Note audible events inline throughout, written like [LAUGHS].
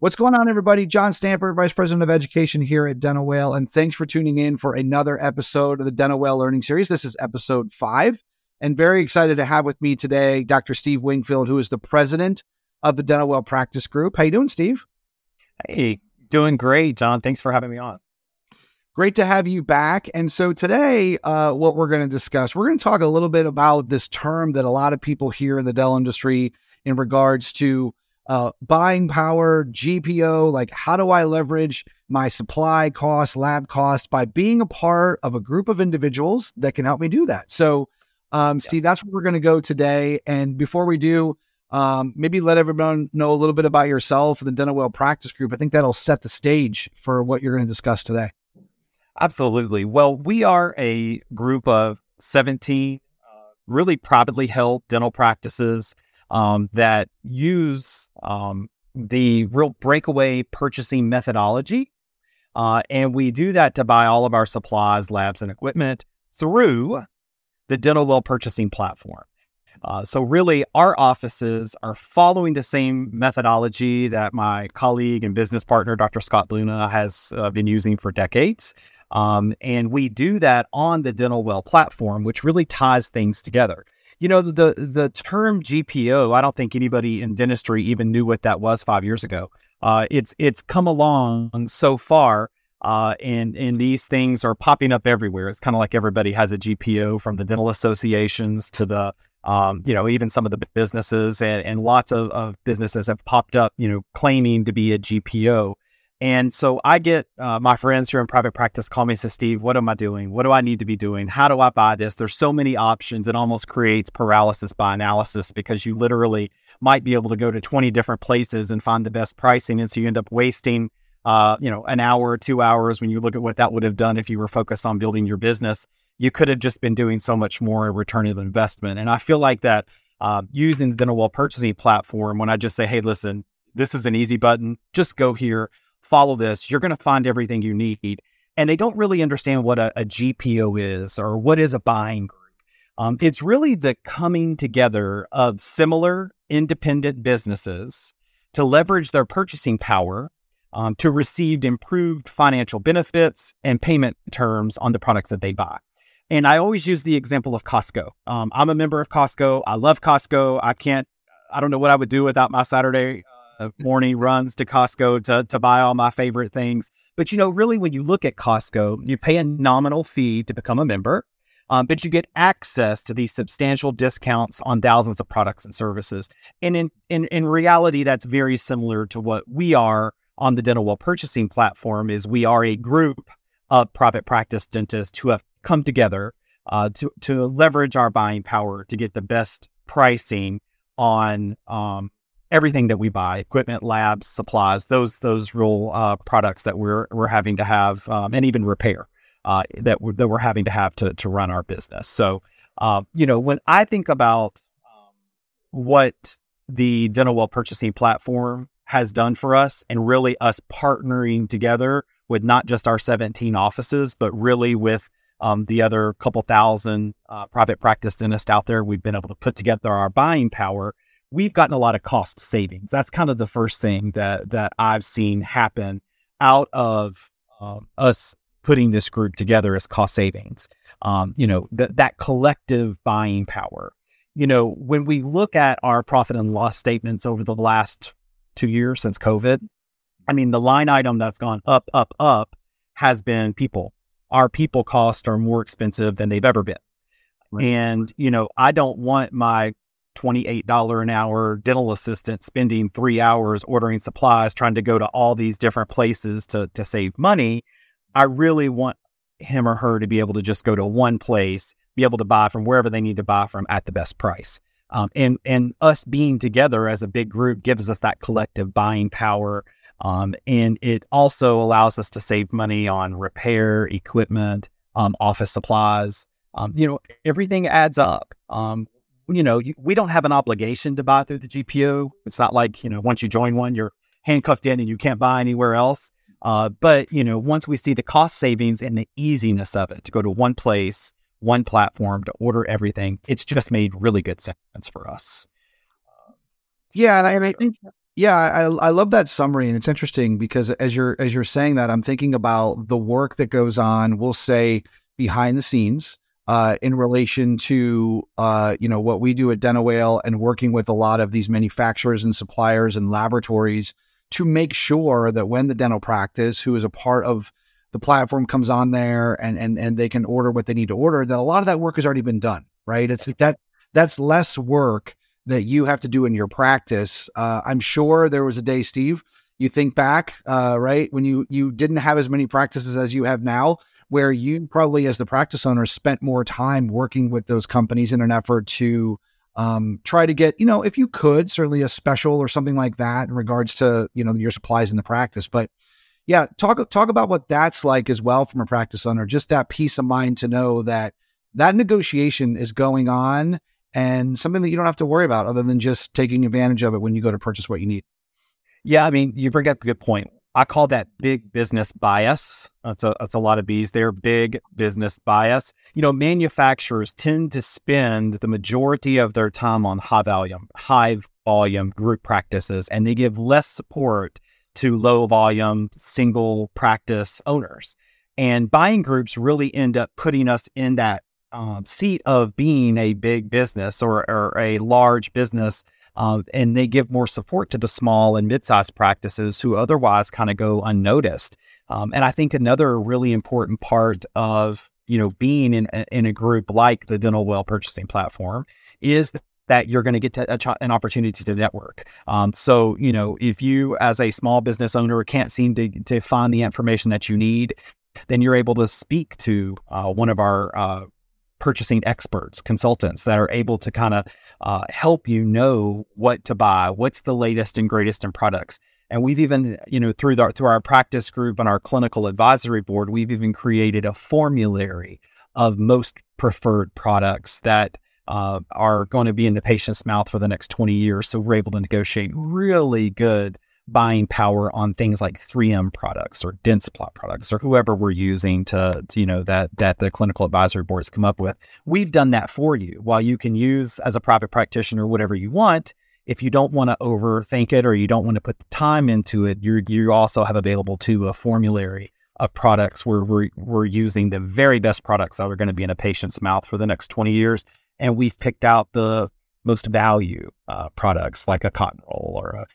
What's going on, everybody? John Stamper, Vice President of Education here at Dental Whale, and thanks for tuning in for another episode of the Dental Whale Learning Series. This is episode five, and very excited to have with me today Dr. Steve Wingfield, who is the president of the Dental Whale Practice Group. How you doing, Steve? Hey, doing great, John. Thanks for having me on. Great to have you back. And so today, uh, what we're going to discuss, we're going to talk a little bit about this term that a lot of people hear in the dental industry in regards to uh, buying power, GPO, like how do I leverage my supply costs, lab costs by being a part of a group of individuals that can help me do that. So, um, yes. Steve, that's where we're going to go today. And before we do, um, maybe let everyone know a little bit about yourself and the Dental Whale Practice Group. I think that'll set the stage for what you're going to discuss today. Absolutely. Well, we are a group of 17 uh, really privately held dental practices um, that use um, the real breakaway purchasing methodology. Uh, and we do that to buy all of our supplies, labs, and equipment through the Dental Whale purchasing platform. Uh, so, really, our offices are following the same methodology that my colleague and business partner, Dr. Scott Leune, has uh, been using for decades. Um, and we do that on the Dental Whale platform, which really ties things together you know the the term GPO. I don't think anybody in dentistry even knew what that was five years ago. Uh, it's it's come along so far, uh, and and these things are popping up everywhere. It's kind of like everybody has a GPO, from the dental associations to the um, you know even some of the businesses, and, and lots of, of businesses have popped up, you know, claiming to be a GPO. And so I get uh, my friends who are in private practice call me and say, Steve, what am I doing? What do I need to be doing? How do I buy this? There's so many options. It almost creates paralysis by analysis because you literally might be able to go to 20 different places and find the best pricing. And so you end up wasting, uh, you know, an hour or two hours when you look at what that would have done if you were focused on building your business. You could have just been doing so much more return of investment. And I feel like that uh, using the Dental Whale purchasing platform, when I just say, hey, listen, this is an easy button, just go here follow this, you're going to find everything you need. And they don't really understand what a, a GPO is or what is a buying group. Um, it's really the coming together of similar independent businesses to leverage their purchasing power um, to receive improved financial benefits and payment terms on the products that they buy. And I always use the example of Costco. Um, I'm a member of Costco. I love Costco. I can't, I don't know what I would do without my Saturday morning runs to Costco to, to buy all my favorite things. But, you know, really, when you look at Costco, you pay a nominal fee to become a member, um, but you get access to these substantial discounts on thousands of products and services. And in, in, in reality, that's very similar to what we are on the dental whale purchasing platform is we are a group of private practice dentists who have come together uh, to, to leverage our buying power to get the best pricing on um, everything that we buy equipment labs supplies those those real uh, products that we're we're having to have um, and even repair uh, that we're, that we're having to have to to run our business. So uh, you know when i think about um, what the dental whale purchasing platform has done for us and really us partnering together with not just our 17 offices but really with um, the other couple thousand uh, private practice dentists out there we've been able to put together our buying power we've gotten a lot of cost savings. That's kind of the first thing that that I've seen happen out of um, us putting this group together as cost savings. Um, you know, th- that collective buying power. You know, when we look at our profit and loss statements over the last two years since COVID, I mean, the line item that's gone up, up, up has been people. Our people costs are more expensive than they've ever been. Right. And, you know, I don't want my $28 an hour dental assistant spending three hours ordering supplies, trying to go to all these different places to, to save money. I really want him or her to be able to just go to one place, be able to buy from wherever they need to buy from at the best price. Um, and and us being together as a big group gives us that collective buying power. Um, and it also allows us to save money on repair, equipment, um, office supplies. Um, you know, everything adds up. You know, you, we don't have an obligation to buy through the GPO. It's not like, you know, once you join one, you're handcuffed in and you can't buy anywhere else. Uh, but, you know, once we see the cost savings and the easiness of it to go to one place, one platform to order everything, it's just made really good sense for us. Yeah. And I, and I think, Yeah, I, I love that summary, and it's interesting because as you're as you're saying that, I'm thinking about the work that goes on. We'll say behind the scenes uh, in relation to uh, you know what we do at Dental Whale and working with a lot of these manufacturers and suppliers and laboratories to make sure that when the dental practice, who is a part of the platform, comes on there and and and they can order what they need to order, that a lot of that work has already been done. Right? It's that that's less work that you have to do in your practice. Uh, I'm sure there was a day, Steve, you think back, uh, right, when you you didn't have as many practices as you have now, where you probably, as the practice owner, spent more time working with those companies in an effort to um, try to get, you know, if you could, certainly a special or something like that in regards to, you know, your supplies in the practice. But yeah, talk talk about what that's like as well from a practice owner. Just that peace of mind to know that that negotiation is going on and something that you don't have to worry about other than just taking advantage of it when you go to purchase what you need. Yeah, I mean, you bring up a good point. I call that big business bias. That's a that's a lot of B's there. Big business bias. You know, manufacturers tend to spend the majority of their time on high volume, high volume group practices, and they give less support to low volume single practice owners. And buying groups really end up putting us in that um, seat of being a big business or, or a large business. Uh, and they give more support to the small and mid-sized practices who otherwise kind of go unnoticed. Um, and I think another really important part of you know being in in a group like the Dental Whale purchasing platform is that you're going to get to an opportunity to network. Um, so, you know, if you as a small business owner can't seem to, to find the information that you need, then you're able to speak to uh, one of our uh, purchasing experts, consultants that are able to kind of uh, help you know what to buy, what's the latest and greatest in products. And we've even, you know, through the, through our practice group and our clinical advisory board, we've even created a formulary of most preferred products that uh, are going to be in the patient's mouth for the next 20 years. So we're able to negotiate really good buying power on things like 3M products or Dentsply products or whoever we're using to, to, you know that that the clinical advisory boards come up with. We've done that for you. While you can use as a private practitioner whatever you want, if you don't want to overthink it or you don't want to put the time into it, you you also have available to a formulary of products where we're we're using the very best products that are going to be in a patient's mouth for the next 20 years and we've picked out the most value uh, products like a cotton roll or a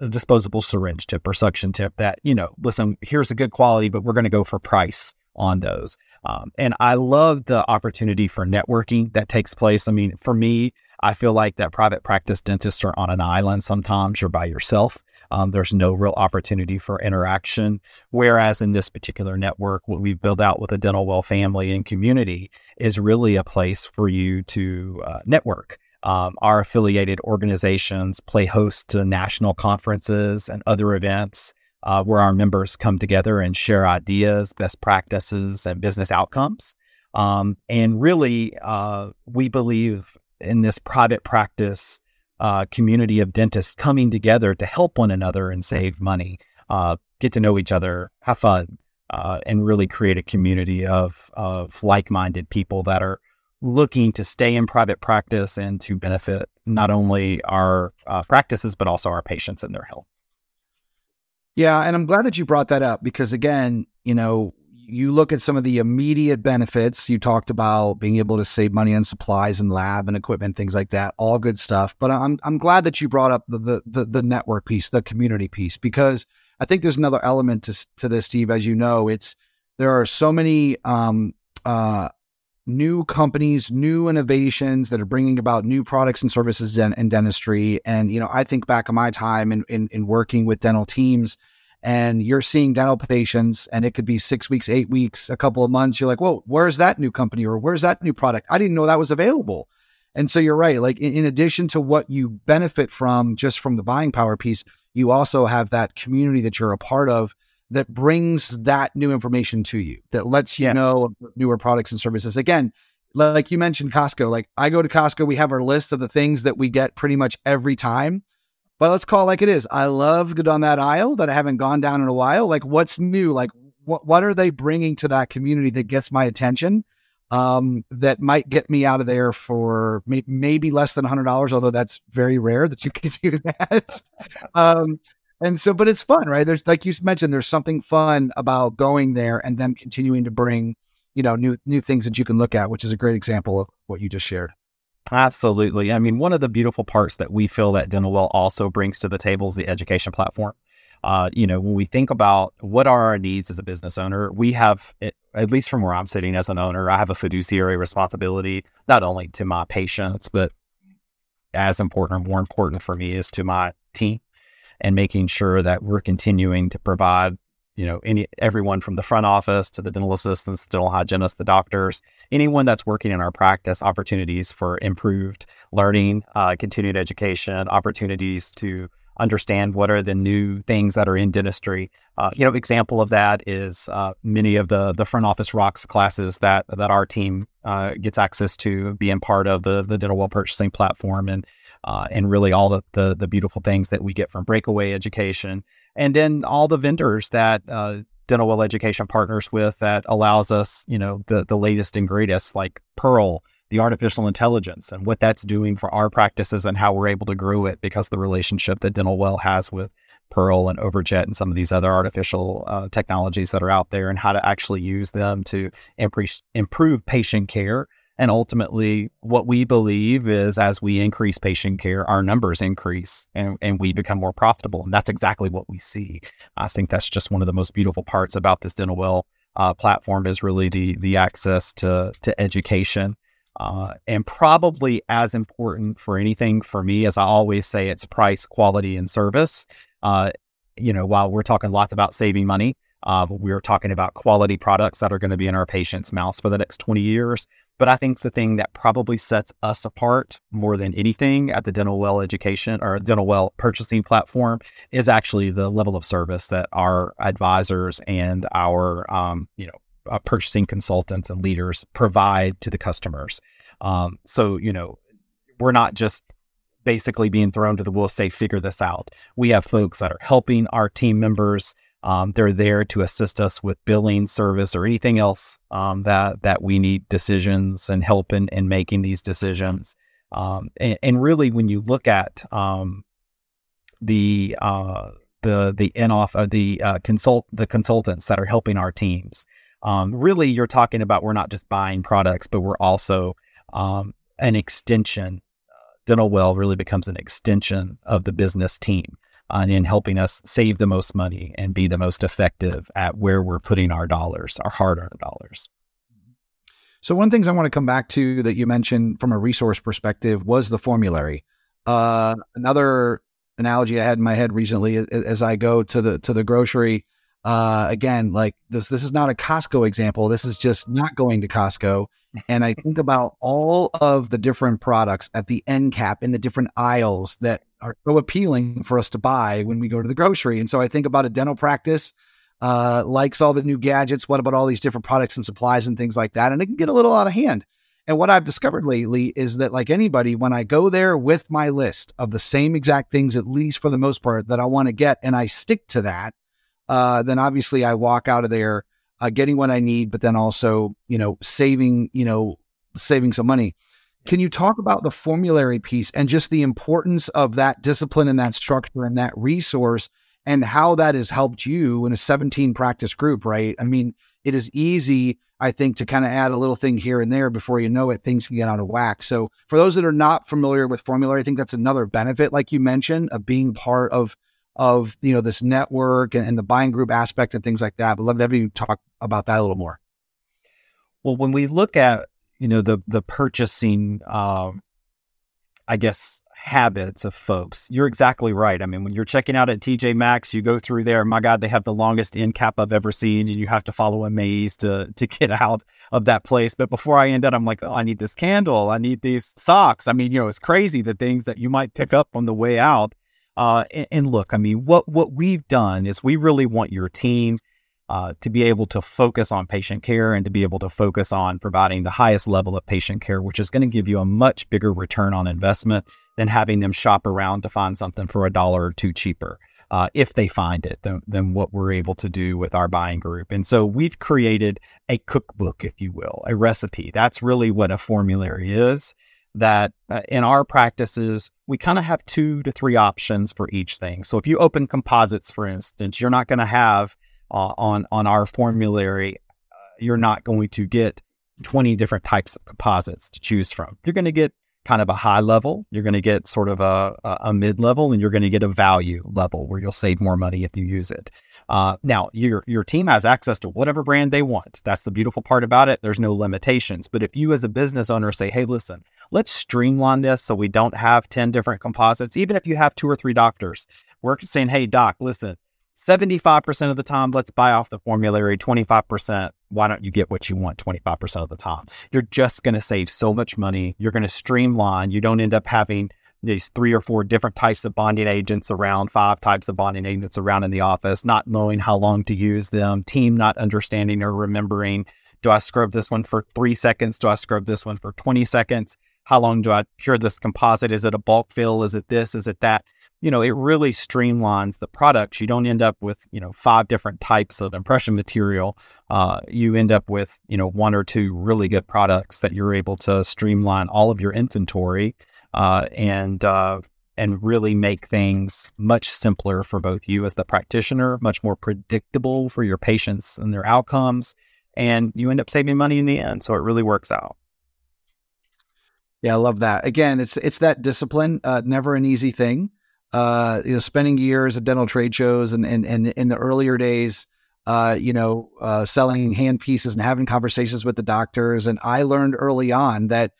a disposable syringe tip or suction tip that, you know, listen, here's a good quality, but we're going to go for price on those. Um, and I love the opportunity for networking that takes place. I mean, for me, I feel like that private practice dentists are on an island sometimes. You're by yourself. Um, there's no real opportunity for interaction. Whereas in this particular network, what we've built out with the Dental Whale family and community is really a place for you to uh, network um, our affiliated organizations play host to national conferences and other events uh, where our members come together and share ideas, best practices, and business outcomes. Um, and really, uh, we believe in this private practice uh, community of dentists coming together to help one another and save money, uh, get to know each other, have fun, uh, and really create a community of of like minded people that are looking to stay in private practice and to benefit not only our uh, practices, but also our patients and their health. Yeah. And I'm glad that you brought that up because, again, you know, you look at some of the immediate benefits. You talked about being able to save money on supplies and lab and equipment, things like that. All good stuff. But I'm I'm glad that you brought up the the the, network piece, the community piece, because I think there's another element to to this, Steve. As you know, it's there are so many um, uh, new companies, new innovations that are bringing about new products and services in, in dentistry. And, you know, I think back on my time in, in, in working with dental teams and you're seeing dental patients and it could be six weeks, eight weeks, a couple of months. You're like, whoa, where's that new company or where's that new product? I didn't know that was available. And so you're right. Like in, in addition to what you benefit from just from the buying power piece, you also have that community that you're a part of that brings that new information to you, that lets you yeah. know newer products and services. Again, like you mentioned Costco, like I go to Costco, we have our list of the things that we get pretty much every time. But let's call it like it is. I love good on that aisle that I haven't gone down in a while. Like what's new? Like what what are they bringing to that community that gets my attention? um, that might get me out of there for may- maybe less than hundred dollars, although that's very rare that you can [LAUGHS] do that. um, and so, but it's fun, right? There's like you mentioned, there's something fun about going there and then continuing to bring, you know, new new things that you can look at, which is a great example of what you just shared. Absolutely. I mean, one of the beautiful parts that we feel that Dental Whale also brings to the table is the education platform. Uh, you know, when we think about what are our needs as a business owner, we have, at least from where I'm sitting as an owner, I have a fiduciary responsibility not only to my patients, but as important or more important for me is to my team and making sure that we're continuing to provide you know any everyone from the front office to the dental assistants the dental hygienists the doctors anyone that's working in our practice opportunities for improved learning uh, continued education opportunities to understand what are the new things that are in dentistry. Uh, you know, example of that is uh, many of the the front office rocks classes that that our team uh, gets access to, being part of the the Dental Whale purchasing platform, and uh, and really all the, the, the beautiful things that we get from breakaway education, and then all the vendors that. Uh, Dental Whale education partners with that allows us, you know, the the latest and greatest like Pearl, the artificial intelligence and what that's doing for our practices and how we're able to grow it because the relationship that Dental Whale has with Pearl and Overjet and some of these other artificial uh, technologies that are out there and how to actually use them to improve, improve patient care. And ultimately, what we believe is as we increase patient care, our numbers increase and, and we become more profitable. And that's exactly what we see. I think that's just one of the most beautiful parts about this Dental Whale uh, platform is really the the access to to education uh, and probably as important for anything for me, as I always say, it's price, quality, and service. Uh, you know, while we're talking lots about saving money, uh, we're talking about quality products that are going to be in our patients' mouths for the next 20 years. But I think the thing that probably sets us apart more than anything at the Dental Whale education or Dental Whale purchasing platform is actually the level of service that our advisors and our, um, you know, uh, purchasing consultants and leaders provide to the customers. Um, so, you know, we're not just basically being thrown to the wolves, say, figure this out. We have folks that are helping our team members. Um, they're there to assist us with billing service or anything else um, that that we need decisions and help in, in making these decisions. Um, and, and, really, when you look at um, the uh, the the in off uh, the uh, consult the consultants that are helping our teams, um, really, you're talking about we're not just buying products, but we're also um, an extension. Dental Whale really becomes an extension of the business team uh, in helping us save the most money and be the most effective at where we're putting our dollars, our hard earned dollars. So, one of the things I want to come back to that you mentioned from a resource perspective was the formulary. Uh, another analogy I had in my head recently as I go to the to the grocery uh, again, like this, this is not a Costco example. This is just not going to Costco. And I think about all of the different products at the end cap in the different aisles that are so appealing for us to buy when we go to the grocery. And so I think about a dental practice, uh, likes all the new gadgets. What about all these different products and supplies and things like that? And it can get a little out of hand. And what I've discovered lately is that, like anybody, when I go there with my list of the same exact things, at least for the most part, that I want to get, and I stick to that, uh, then obviously I walk out of there uh, getting what I need, but then also, you know, saving, you know, saving some money. Can you talk about the formulary piece and just the importance of that discipline and that structure and that resource and how that has helped you in a 17 practice group, right? I mean, it is easy, I think, to kind of add a little thing here and there before you know it, things can get out of whack. So, for those that are not familiar with formulary, I think that's another benefit, like you mentioned, of being part of of you know this network and, and the buying group aspect and things like that. But love to have you talk about that a little more. Well, when we look at you know the the purchasing, um, I guess habits of folks, you're exactly right. I mean, when you're checking out at TJ Maxx, you go through there. My God, they have the longest end cap I've ever seen, and you have to follow a maze to to [LAUGHS] get out of that place. But before I end up, I'm like, oh, I need this candle. I need these socks. I mean, you know, it's crazy the things that you might pick up on the way out uh, and, and, look, I mean, what what we've done is we really want your team uh, to be able to focus on patient care and to be able to focus on providing the highest level of patient care, which is going to give you a much bigger return on investment than having them shop around to find something for a dollar or two cheaper. uh, if they find it, than, than what we're able to do with our buying group. And so we've created a cookbook, if you will, a recipe. That's really what a formulary is. That uh, in our practices, we kind of have two to three options for each thing. So if you open composites, for instance, you're not going to have uh, on on our formulary, uh, you're not going to get 20 different types of composites to choose from. You're going to get kind of a high level, you're going to get sort of a, a, mid level, and you're going to get a value level where you'll save more money if you use it. Uh, now, your your team has access to whatever brand they want. That's the beautiful part about it. There's no limitations. But if you, as a business owner, say, "Hey, listen, let's streamline this so we don't have ten different composites," even if you have two or three doctors, we're saying, "Hey, doc, listen." 75% of the time, let's buy off the formulary. 25%, why don't you get what you want 25% of the time? You're just going to save so much money. You're going to streamline. You don't end up having these three or four different types of bonding agents around, five types of bonding agents around in the office, not knowing how long to use them, team not understanding or remembering. Do I scrub this one for three seconds? Do I scrub this one for 20 seconds? How long do I cure this composite? Is it a bulk fill? Is it this? Is it that? You know, it really streamlines the products. You don't end up with, you know, five different types of impression material. Uh, you end up with, you know, one or two really good products that you're able to streamline all of your inventory uh, and uh, and really make things much simpler for both you as the practitioner, much more predictable for your patients and their outcomes, and you end up saving money in the end. So it really works out. Yeah, I love that. Again, it's it's that discipline. Uh, never an easy thing uh, you know, spending years at dental trade shows and, and, and in the earlier days, uh, you know, uh, selling hand pieces and having conversations with the doctors. And I learned early on that,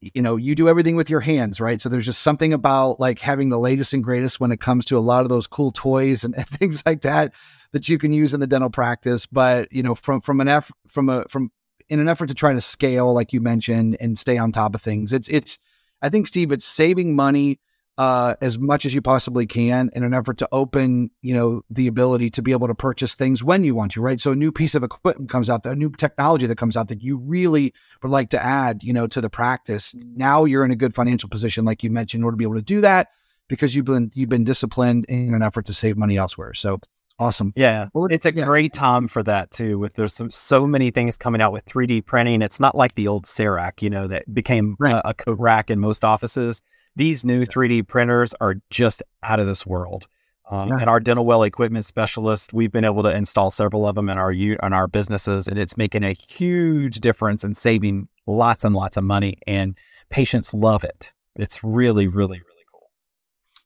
you know, you do everything with your hands, right? So there's just something about like having the latest and greatest when it comes to a lot of those cool toys and, [LAUGHS] and things like that that you can use in the dental practice. But, you know, from, from an F from a, from, in an effort to try to scale, like you mentioned, and stay on top of things, it's, it's, I think, Steve, it's saving money uh, as much as you possibly can in an effort to open, you know, the ability to be able to purchase things when you want to, right? So a new piece of equipment comes out, a new technology that comes out that you really would like to add, you know, to the practice. Now you're in a good financial position, like you mentioned, in order to be able to do that because you've been you've been disciplined in an effort to save money elsewhere. So awesome. Yeah, well, it's a yeah. great time for that too. With there's some, so many things coming out with 3D printing. It's not like the old CEREC, you know, that became right. a, a rack in most offices these new 3D printers are just out of this world. Um, yeah. And our Dental Whale equipment specialist, we've been able to install several of them in our in our businesses, and it's making a huge difference in saving lots and lots of money. And patients love it. It's really, really, really cool.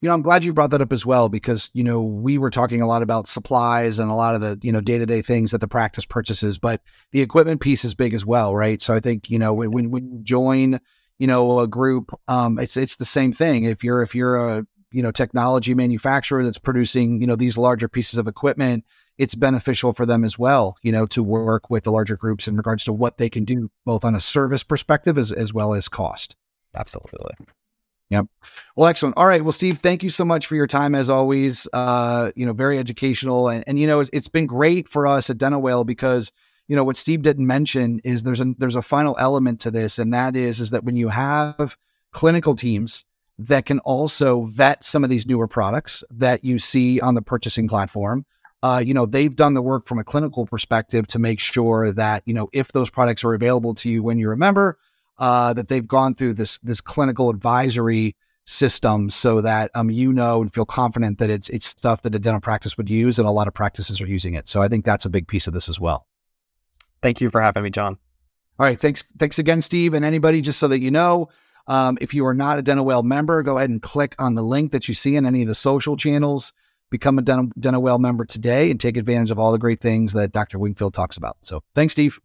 You know, I'm glad you brought that up as well because you know we were talking a lot about supplies and a lot of the you know day to day things that the practice purchases, but the equipment piece is big as well, right? So I think you know when when you join you know, a group, um, it's it's the same thing. If you're if you're a you know technology manufacturer that's producing you know these larger pieces of equipment, it's beneficial for them as well. You know, to work with the larger groups in regards to what they can do, both on a service perspective as as well as cost. Absolutely. Yep. Well, excellent. All right. Well, Steve, thank you so much for your time as always. Uh, you know, very educational and, and you know, it's, it's been great for us at Dental Whale because you know what Steve didn't mention is there's a there's a final element to this, and that is is that when you have clinical teams that can also vet some of these newer products that you see on the purchasing platform. Uh, you know, they've done the work from a clinical perspective to make sure that, you know, if those products are available to you when you're a member, uh, that they've gone through this this clinical advisory system so that um you know and feel confident that it's it's stuff that a dental practice would use and a lot of practices are using it. So I think that's a big piece of this as well. Thank you for having me, John. All right. Thanks. Thanks again, Steve. And anybody, just so that you know, um, if you are not a Dental Whale member, go ahead and click on the link that you see in any of the social channels. Become a Dental Whale member today and take advantage of all the great things that Dr. Wingfield talks about. So thanks, Steve.